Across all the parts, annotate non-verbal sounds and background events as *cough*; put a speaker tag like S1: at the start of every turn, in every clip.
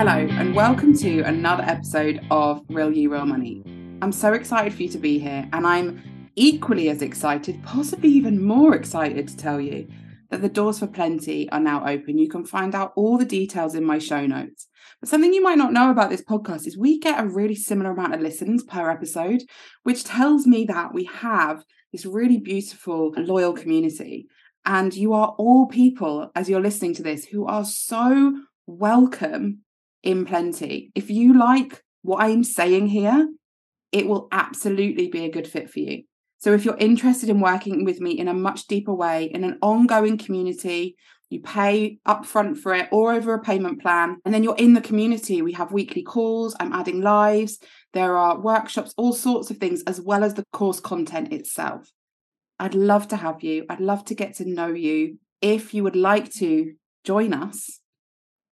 S1: Hello, and welcome to another episode of Real You, Real Money. I'm so excited for you to be here, and I'm equally as excited, possibly even more excited to tell you that the doors for plenty are now open. You can find out all the details in my show notes. But something you might not know about this podcast is we get a really similar amount of listens per episode, which tells me that we have this really beautiful, loyal community. And you are all people, as you're listening to this, who are so welcome in plenty. If you like what I'm saying here, it will absolutely be a good fit for you. So, if you're interested in working with me in a much deeper way, in an ongoing community, you pay upfront for it or over a payment plan, and then you're in the community. We have weekly calls, I'm adding lives, there are workshops, all sorts of things, as well as the course content itself. I'd love to have you. I'd love to get to know you. If you would like to join us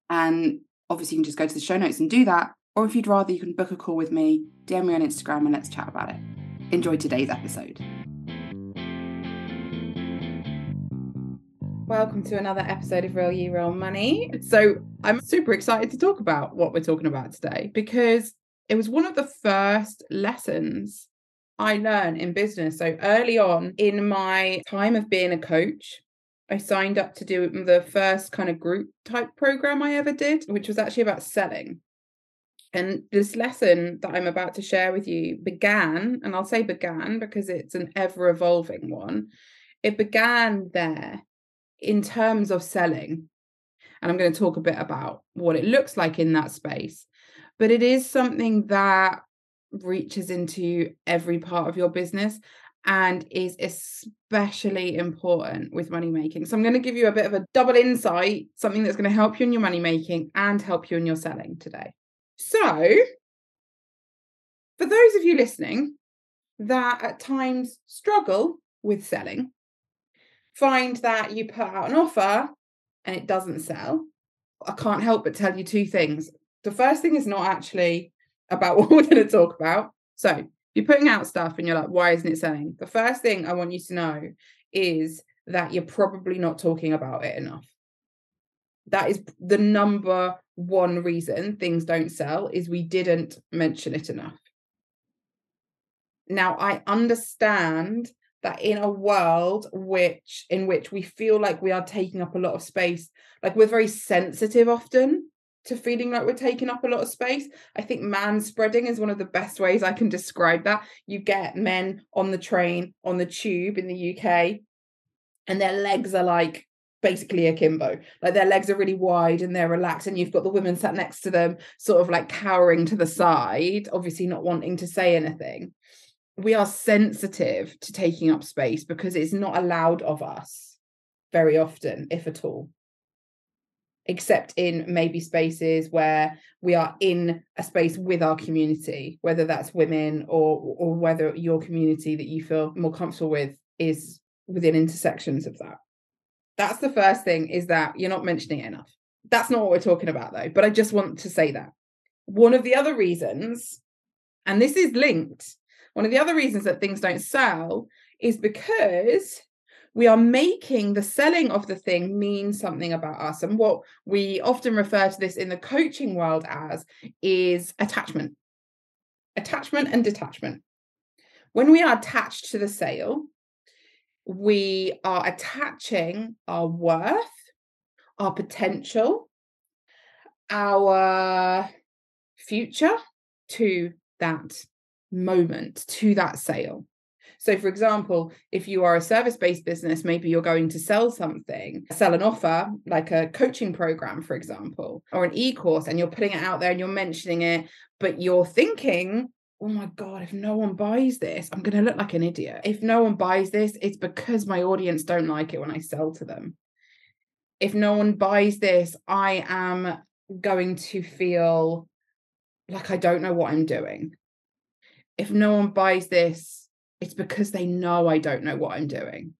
S1: and obviously you can just go to the show notes and do that. Or if you'd rather, you can book a call with me, DM me on Instagram, and let's chat about it. Enjoy today's episode. Welcome to another episode of Real You Real Money. So, I'm super excited to talk about what we're talking about today because it was one of the first lessons I learned in business. So, early on in my time of being a coach, I signed up to do the first kind of group type program I ever did, which was actually about selling. And this lesson that I'm about to share with you began, and I'll say began because it's an ever evolving one. It began there in terms of selling. And I'm going to talk a bit about what it looks like in that space. But it is something that reaches into every part of your business and is especially important with money making. So I'm going to give you a bit of a double insight, something that's going to help you in your money making and help you in your selling today. So, for those of you listening that at times struggle with selling, find that you put out an offer and it doesn't sell, I can't help but tell you two things. The first thing is not actually about *laughs* what we're going to talk about. So, you're putting out stuff and you're like, why isn't it selling? The first thing I want you to know is that you're probably not talking about it enough. That is the number one reason things don't sell is we didn't mention it enough. Now I understand that in a world which in which we feel like we are taking up a lot of space, like we're very sensitive often to feeling like we're taking up a lot of space. I think man spreading is one of the best ways I can describe that. You get men on the train, on the tube in the UK, and their legs are like basically akimbo. Like their legs are really wide and they're relaxed, and you've got the women sat next to them, sort of like cowering to the side, obviously not wanting to say anything. We are sensitive to taking up space because it's not allowed of us very often, if at all except in maybe spaces where we are in a space with our community whether that's women or or whether your community that you feel more comfortable with is within intersections of that. That's the first thing is that you're not mentioning it enough. That's not what we're talking about though but i just want to say that. One of the other reasons and this is linked one of the other reasons that things don't sell is because we are making the selling of the thing mean something about us. And what we often refer to this in the coaching world as is attachment. Attachment and detachment. When we are attached to the sale, we are attaching our worth, our potential, our future to that moment, to that sale. So, for example, if you are a service based business, maybe you're going to sell something, sell an offer, like a coaching program, for example, or an e course, and you're putting it out there and you're mentioning it, but you're thinking, oh my God, if no one buys this, I'm going to look like an idiot. If no one buys this, it's because my audience don't like it when I sell to them. If no one buys this, I am going to feel like I don't know what I'm doing. If no one buys this, it's because they know I don't know what I'm doing.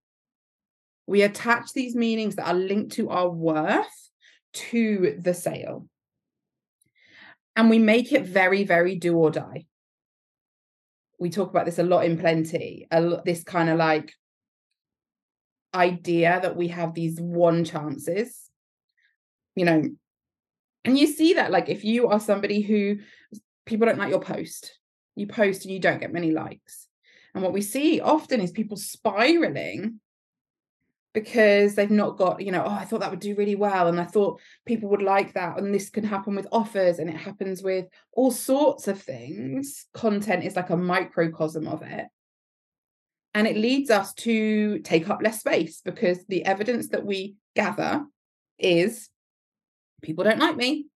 S1: We attach these meanings that are linked to our worth to the sale. And we make it very, very do or die. We talk about this a lot in plenty, a lot, this kind of like idea that we have these one chances. You know, And you see that, like, if you are somebody who people don't like your post, you post and you don't get many likes. And what we see often is people spiraling because they've not got, you know, oh, I thought that would do really well. And I thought people would like that. And this can happen with offers and it happens with all sorts of things. Content is like a microcosm of it. And it leads us to take up less space because the evidence that we gather is people don't like me.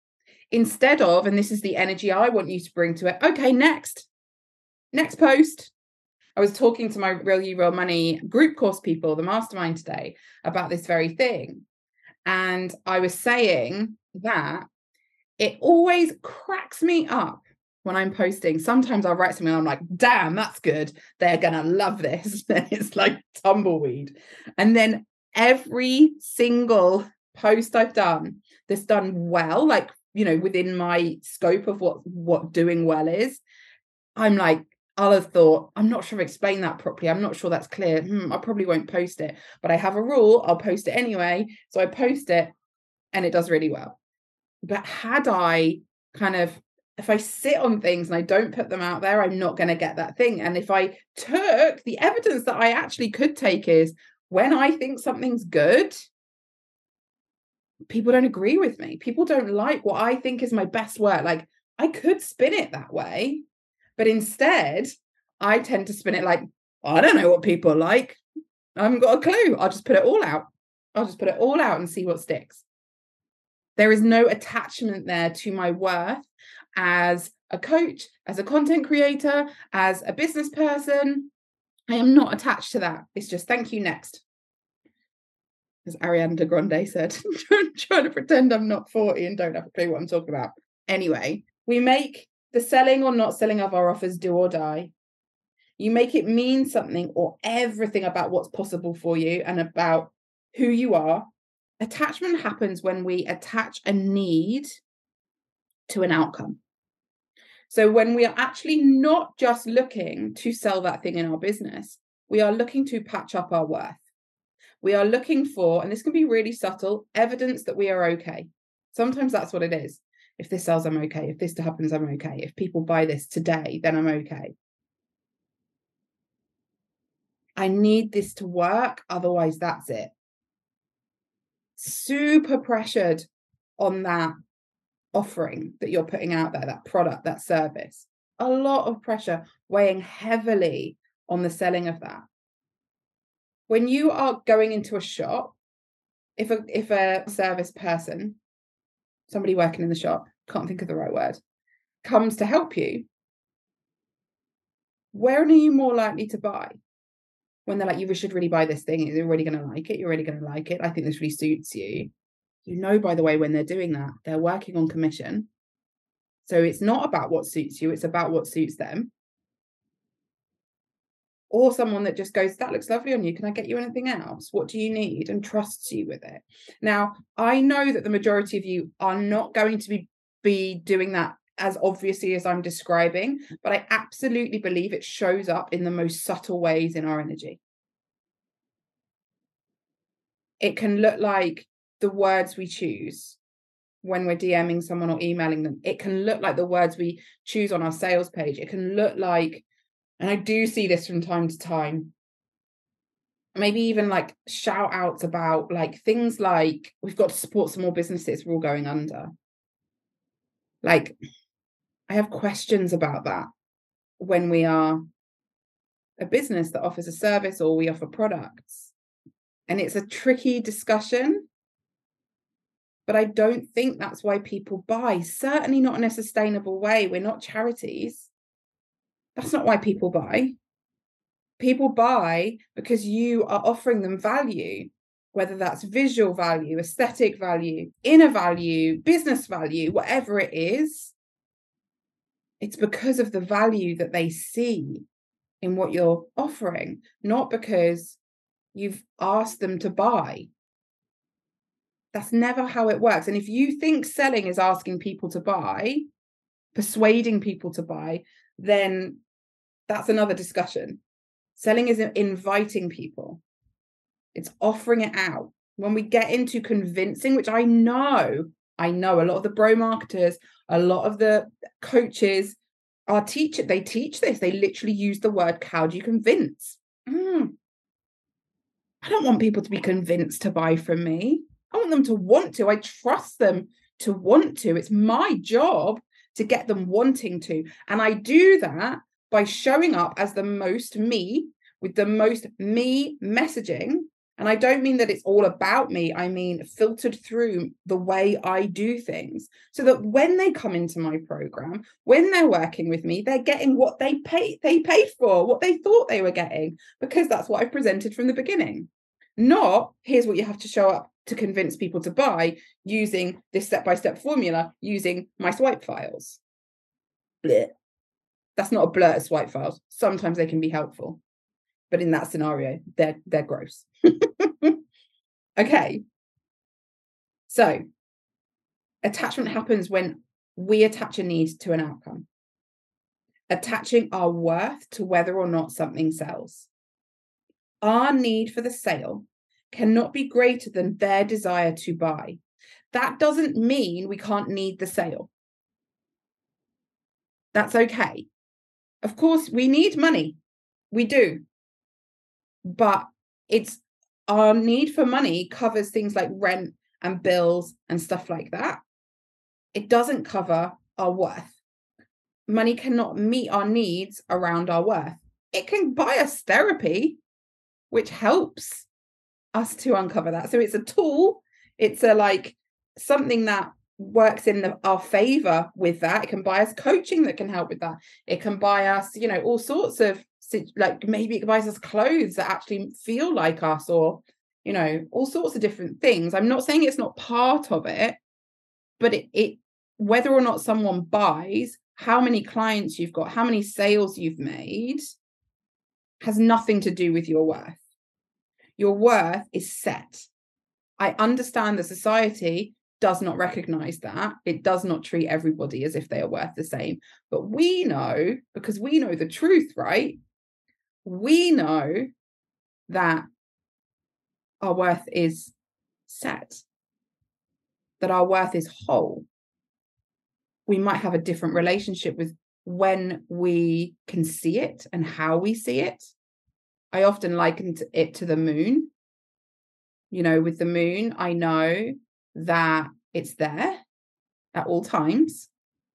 S1: Instead of, and this is the energy I want you to bring to it, okay, next, next post. I was talking to my Real You Real Money group course people, the mastermind today, about this very thing. And I was saying that it always cracks me up when I'm posting. Sometimes I'll write something and I'm like, damn, that's good. They're going to love this. *laughs* it's like tumbleweed. And then every single post I've done that's done well, like, you know, within my scope of what what doing well is, I'm like, I'll have thought, I'm not sure I've explained that properly. I'm not sure that's clear. Hmm, I probably won't post it, but I have a rule. I'll post it anyway. So I post it and it does really well. But had I kind of, if I sit on things and I don't put them out there, I'm not going to get that thing. And if I took the evidence that I actually could take is when I think something's good, people don't agree with me. People don't like what I think is my best work. Like I could spin it that way but instead, I tend to spin it like, I don't know what people like. I haven't got a clue. I'll just put it all out. I'll just put it all out and see what sticks. There is no attachment there to my worth as a coach, as a content creator, as a business person. I am not attached to that. It's just thank you next. As Ariana Grande said, *laughs* trying to pretend I'm not 40 and don't have a clue what I'm talking about. Anyway, we make the selling or not selling of our offers do or die. You make it mean something or everything about what's possible for you and about who you are. Attachment happens when we attach a need to an outcome. So when we are actually not just looking to sell that thing in our business, we are looking to patch up our worth. We are looking for, and this can be really subtle, evidence that we are okay. Sometimes that's what it is if this sells, I'm okay. If this happens, I'm okay. If people buy this today, then I'm okay. I need this to work. Otherwise, that's it. Super pressured on that offering that you're putting out there, that product, that service. A lot of pressure weighing heavily on the selling of that. When you are going into a shop, if a if a service person, somebody working in the shop, can't think of the right word, comes to help you, where are you more likely to buy? When they're like, you should really buy this thing, you're really going to like it, you're really going to like it. I think this really suits you. You know, by the way, when they're doing that, they're working on commission. So it's not about what suits you, it's about what suits them or someone that just goes, That looks lovely on you. Can I get you anything else? What do you need? and trusts you with it. Now, I know that the majority of you are not going to be be doing that as obviously as I'm describing, but I absolutely believe it shows up in the most subtle ways in our energy. It can look like the words we choose when we're DMing someone or emailing them. It can look like the words we choose on our sales page. It can look like, and I do see this from time to time, maybe even like shout outs about like things like we've got to support some more businesses, we're all going under like, I have questions about that when we are a business that offers a service or we offer products. And it's a tricky discussion. But I don't think that's why people buy, certainly not in a sustainable way. We're not charities. That's not why people buy. People buy because you are offering them value whether that's visual value, aesthetic value, inner value, business value, whatever it is, it's because of the value that they see in what you're offering, not because you've asked them to buy. That's never how it works. And if you think selling is asking people to buy, persuading people to buy, then that's another discussion. Selling is inviting people it's offering it out. When we get into convincing, which I know I know a lot of the bro marketers, a lot of the coaches are teaching, they teach this. They literally use the word how do you convince? Mm. I don't want people to be convinced to buy from me. I want them to want to. I trust them to want to. It's my job to get them wanting to. And I do that by showing up as the most me with the most me messaging. And I don't mean that it's all about me. I mean filtered through the way I do things so that when they come into my program, when they're working with me, they're getting what they pay they paid for, what they thought they were getting, because that's what I presented from the beginning. Not here's what you have to show up to convince people to buy using this step-by-step formula using my swipe files. Blech. That's not a blur swipe files. Sometimes they can be helpful. But in that scenario, they're they're gross. *laughs* okay. So attachment happens when we attach a need to an outcome. Attaching our worth to whether or not something sells. Our need for the sale cannot be greater than their desire to buy. That doesn't mean we can't need the sale. That's okay. Of course, we need money. We do. But it's our need for money covers things like rent and bills and stuff like that. It doesn't cover our worth. Money cannot meet our needs around our worth. It can buy us therapy, which helps us to uncover that. So it's a tool, it's a like something that works in the, our favor with that. It can buy us coaching that can help with that. It can buy us, you know, all sorts of like maybe it buys us clothes that actually feel like us or you know all sorts of different things i'm not saying it's not part of it but it, it whether or not someone buys how many clients you've got how many sales you've made has nothing to do with your worth your worth is set. I understand the society does not recognize that. It does not treat everybody as if they are worth the same. But we know, because we know the truth, right? We know that our worth is set, that our worth is whole. We might have a different relationship with when we can see it and how we see it. I often liken it to the moon. You know, with the moon, I know that it's there at all times.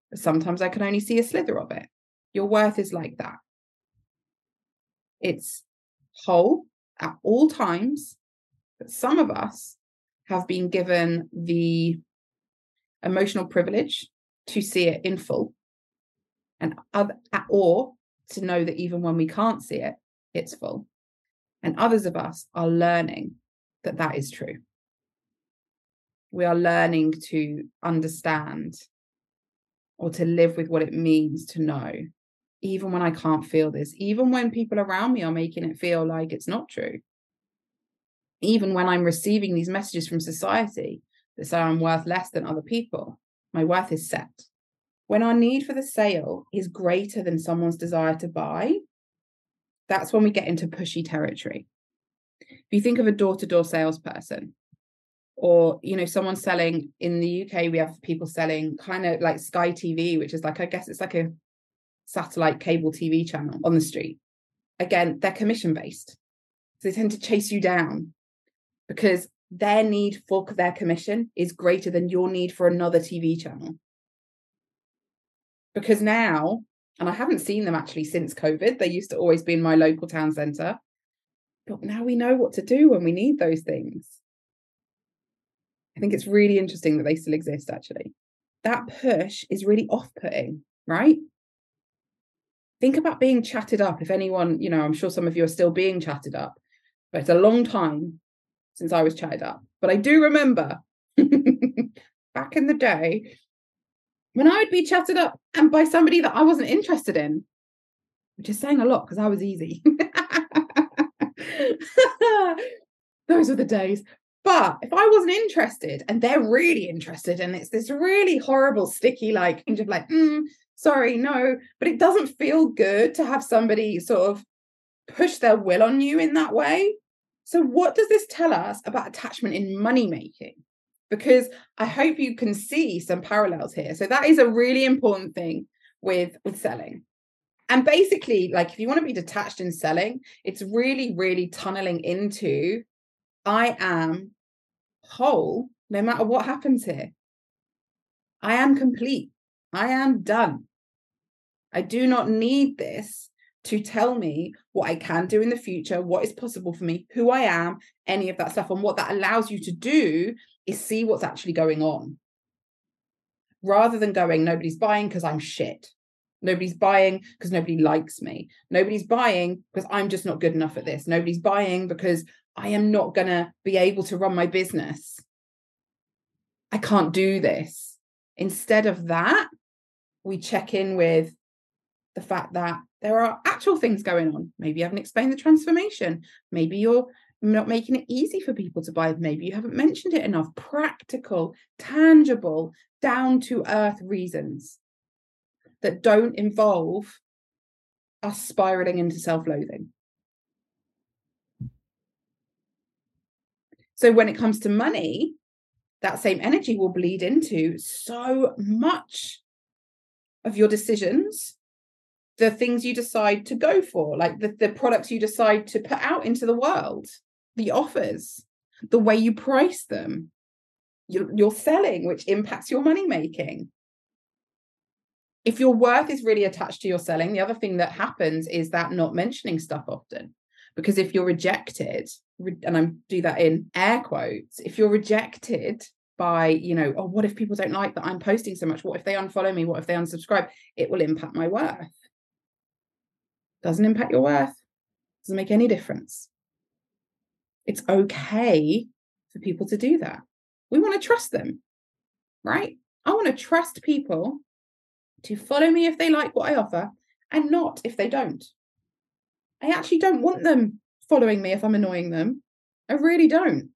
S1: But sometimes I can only see a slither of it. Your worth is like that. It's whole at all times, but some of us have been given the emotional privilege to see it in full and other, or to know that even when we can't see it it's full. And others of us are learning that that is true. We are learning to understand or to live with what it means to know, even when I can't feel this, even when people around me are making it feel like it's not true, even when I'm receiving these messages from society that say I'm worth less than other people, my worth is set. When our need for the sale is greater than someone's desire to buy, that's when we get into pushy territory. If you think of a door-to-door salesperson, or you know, someone selling in the UK, we have people selling kind of like Sky TV, which is like I guess it's like a satellite cable TV channel on the street. Again, they're commission based. So they tend to chase you down because their need for their commission is greater than your need for another TV channel. Because now and I haven't seen them actually since COVID. They used to always be in my local town centre. But now we know what to do when we need those things. I think it's really interesting that they still exist, actually. That push is really off putting, right? Think about being chatted up. If anyone, you know, I'm sure some of you are still being chatted up, but it's a long time since I was chatted up. But I do remember *laughs* back in the day when I would be chatted up and by somebody that I wasn't interested in, which is saying a lot because I was easy. *laughs* Those were the days. But if I wasn't interested and they're really interested, and it's this really horrible, sticky, like, and you're like, mm, sorry, no, but it doesn't feel good to have somebody sort of push their will on you in that way. So, what does this tell us about attachment in money making? because I hope you can see some parallels here. So that is a really important thing with with selling. And basically, like if you want to be detached in selling, it's really, really tunneling into I am whole no matter what happens here. I am complete. I am done. I do not need this to tell me what I can do in the future, what is possible for me, who I am, any of that stuff. And what that allows you to do is see what's actually going on rather than going, nobody's buying because I'm shit. Nobody's buying because nobody likes me. Nobody's buying because I'm just not good enough at this. Nobody's buying because I am not going to be able to run my business. I can't do this. Instead of that, we check in with the fact that there are actual things going on. Maybe you haven't explained the transformation. Maybe you're not making it easy for people to buy. Maybe you haven't mentioned it enough. Practical, tangible, down to earth reasons that don't involve us spiraling into self loathing. So when it comes to money, that same energy will bleed into so much of your decisions, the things you decide to go for, like the, the products you decide to put out into the world, the offers, the way you price them, your, your selling, which impacts your money making if your worth is really attached to your selling, the other thing that happens is that not mentioning stuff often. Because if you're rejected, and I'm do that in air quotes, if you're rejected by, you know, oh, what if people don't like that I'm posting so much? What if they unfollow me? What if they unsubscribe? It will impact my worth. Doesn't impact your worth, doesn't make any difference. It's okay for people to do that. We want to trust them, right? I want to trust people to follow me if they like what I offer and not if they don't. I actually don't want them following me if I'm annoying them. I really don't.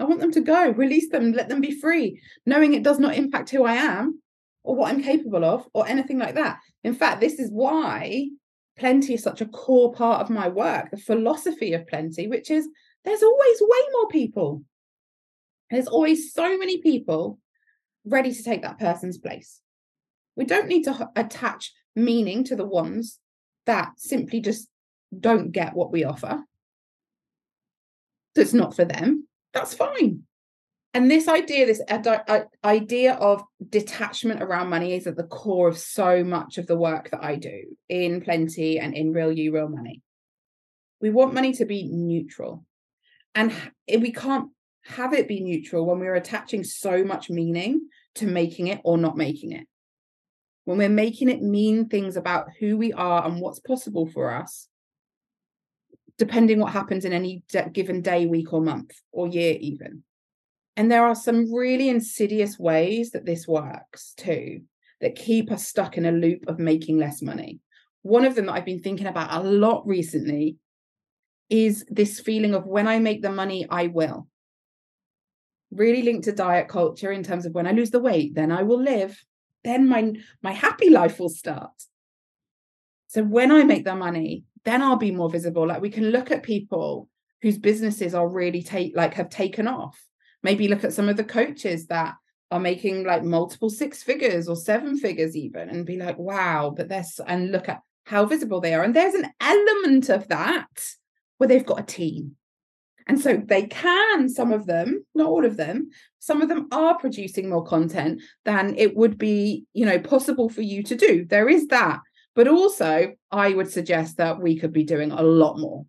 S1: I want them to go, release them, let them be free, knowing it does not impact who I am or what I'm capable of or anything like that. In fact, this is why plenty is such a core part of my work, the philosophy of plenty, which is there's always way more people. There's always so many people ready to take that person's place. We don't need to attach meaning to the ones that simply just don't get what we offer. That's not for them. That's fine. And this idea, this idea of detachment around money is at the core of so much of the work that I do in Plenty and in Real You, Real Money. We want money to be neutral. And eh, we can't have it be neutral when we're attaching so much meaning to making it or not making it when we're making it mean things about who we are and what's possible for us, depending what happens in any given day, week, or month, or year, even. And there are some really insidious ways that this works too, that keep us stuck in a loop of making less money. One of them that I've been thinking about a lot recently is this feeling of when I make the money, I will. Really linked to diet culture in terms of when I lose the weight, then I will live then my my happy life will start so when i make the money then i'll be more visible like we can look at people whose businesses are really take like have taken off maybe look at some of the coaches that are making like multiple six figures or seven figures even and be like wow but there's and look at how visible they are and there's an element of that where they've got a team and so they can, some of them, not all of them, some of them are producing more content than it would be, you know, possible for you to do. There is that. But also, I would suggest that we could be doing a lot more.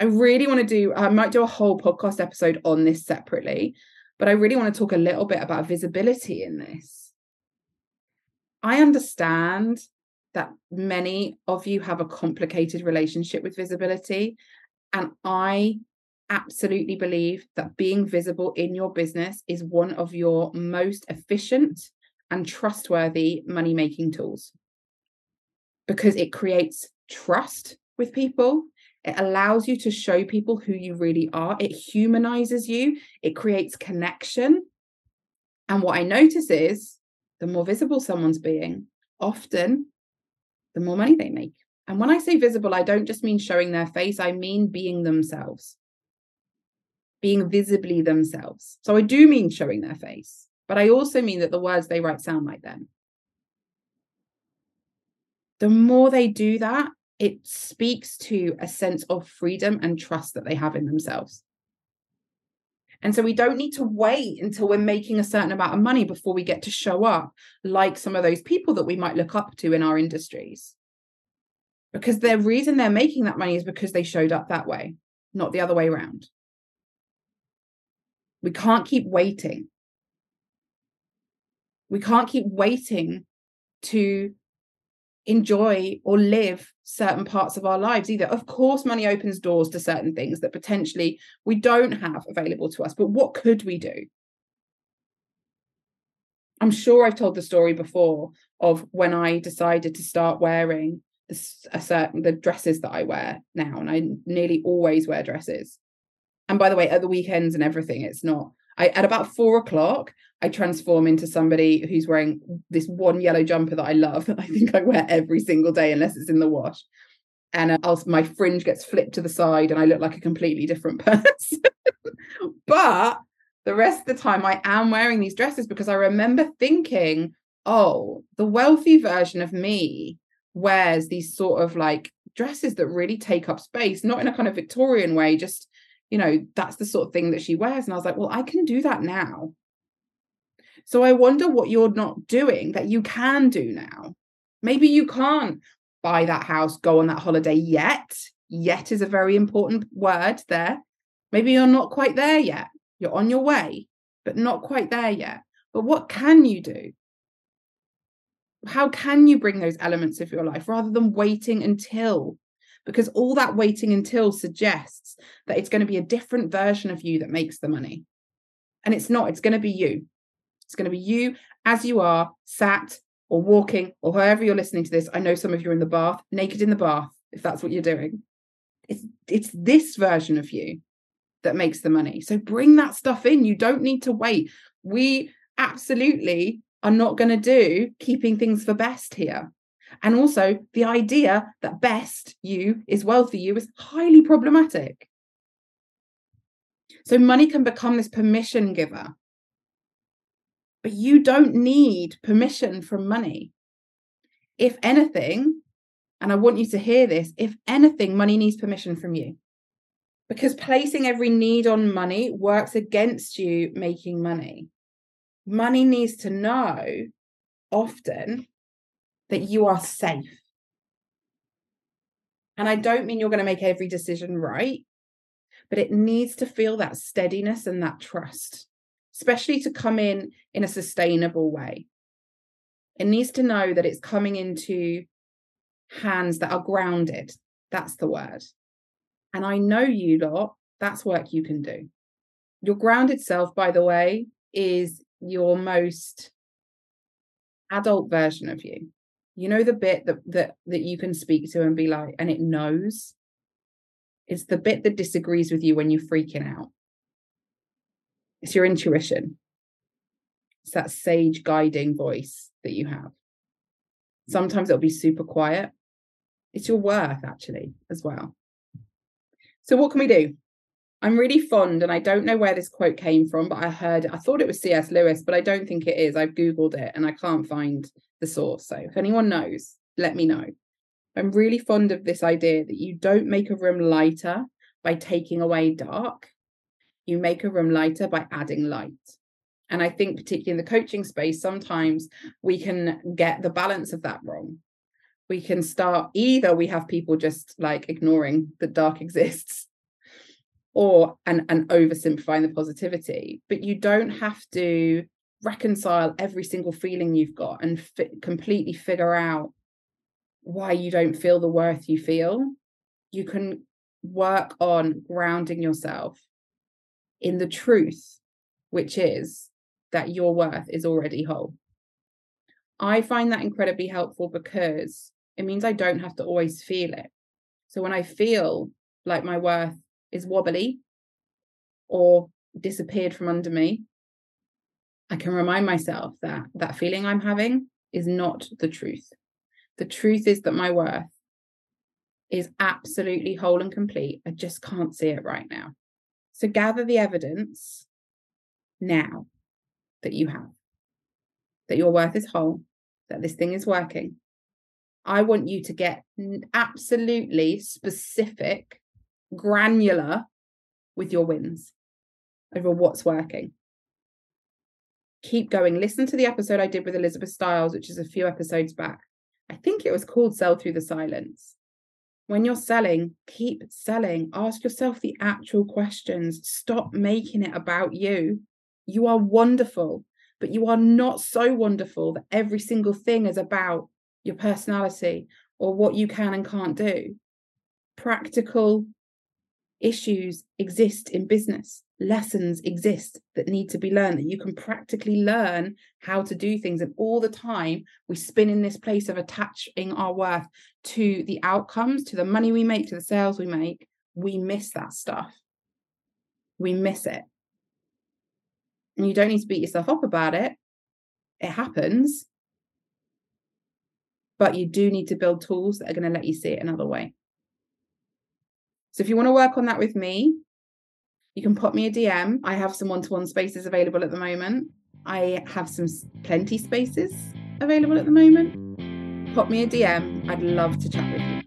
S1: I really want to do, I might do a whole podcast episode on this separately, but I really want to talk a little bit about visibility in this. I understand that many of you have a complicated relationship with visibility. And I absolutely believe that being visible in your business is one of your most efficient and trustworthy money making tools because it creates trust with people. It allows you to show people who you really are. It humanizes you. It creates connection. And what I notice is the more visible someone's being, often the more money they make. And when I say visible, I don't just mean showing their face, I mean being themselves being visibly themselves. So I do mean showing their face, but I also mean that the words they write sound like them. The more they do that, it speaks to a sense of freedom and trust that they have in themselves. And so we don't need to wait until we're making a certain amount of money before we get to show up like some of those people that we might look up to in our industries. Because the reason they're making that money is because they showed up that way, not the other way around. We can't keep waiting. We can't keep waiting to enjoy or live certain parts of our lives either. Of course, money opens doors to certain things that potentially we don't have available to us, but what could we do? I'm sure I've told the story before of when I decided to start wearing a certain the dresses that I wear now, and I nearly always wear dresses. And by the way, at the weekends and everything, it's not. I at about four o'clock, I transform into somebody who's wearing this one yellow jumper that I love. that *laughs* I think I wear every single day unless it's in the wash. And uh, my fringe gets flipped to the side and I look like a completely different *laughs* person. but the rest of the time, I am wearing these dresses because I remember thinking, oh, the wealthy version of me wears these sort of like dresses that really take up space, not in a kind of Victorian way, just, you know, that's the sort of thing that she wears. And I was like, well, I can do that now. So I wonder what you're not doing that you can do now. Maybe you can't buy that house, go on that holiday yet. Yet is a very important word there. Maybe you're not quite there yet. You're on your way, but not quite there yet. But what can you do? How can you bring those elements of your life rather than waiting until? Because all that waiting until suggests that it's going to be a different version of you that makes the money. And it's not, it's going to be you. It's going to be you as you are, sat or walking or however you're listening to this. I know some of you are in the bath, naked in the bath, if that's what you're doing. It's it's this version of you that makes the money. So bring that stuff in. You don't need to wait. We absolutely are not going to do keeping things for best here. And also, the idea that best you is wealthy you is highly problematic. So, money can become this permission giver but you don't need permission from money. If anything, and I want you to hear this, if anything, money needs permission from you. Because placing every need on money works against you making money. Money needs to know often that you are safe. And I don't mean you're going to make every decision right, but it needs to feel that steadiness and that trust especially to come in in a sustainable way. It needs to know that it's coming into hands that are grounded. That's the word. And I know you lot, that's work you can do. Your grounded self, by the way, is your most adult version of you. You know the bit that that that you can speak to and be like, and it knows. It's the bit that disagrees with you when you're freaking out. It's your intuition. It's that sage guiding voice that you have. Sometimes it'll be super quiet. It's your worth, actually, as well. So, what can we do? I'm really fond, and I don't know where this quote came from, but I heard. I thought it was C.S. Lewis, but I don't think it is. I've Googled it and I can't find the source. So, if anyone knows, let me know. I'm really fond of this idea that you don't make a room lighter by taking away dark, you make a room lighter by adding light. And I think, particularly in the coaching space, sometimes we can get the balance of that wrong. We can start either we have people just like ignoring that dark *laughs* exists or and, and oversimplifying the positivity, but you don't have to reconcile every single feeling you've got and fi- completely figure out why you don't feel the worth you feel. You can work on grounding yourself in the truth, which is that your worth is already whole. I find that incredibly helpful because it means I don't have to always feel it. So when I feel like my worth is wobbly or disappeared from under me, I can remind myself that that feeling I'm having is not the truth. The truth is that my worth is absolutely whole and complete. I just can't see it right now. So gather the evidence now that you have that your worth is whole, that this thing is working. I want you to get absolutely specific, granular with your wins over what's working. Keep going. Listen to the episode I did with Elizabeth Stiles, which is a few episodes back. I think it was called Sell Through the Silence. When you're selling, keep selling. Ask yourself the actual questions. Stop making it about you. You are wonderful, but you are not so wonderful that every single thing is about your personality or what you can and can't do. Practical issues exist in business lessons exist that need to be learned that you can practically learn how to do things. And all the time we spin in this place of attaching our worth to the outcomes to the money we make to the sales we make. We miss that stuff. We miss it. And you don't need to beat yourself up about it. It happens. But you do need to build tools that are going to let you see it another way so if you want to work on that with me you can pop me a DM. I have some one to one spaces available at the moment. I have some plenty spaces available at the moment. Pop me a DM. I'd love to chat with you.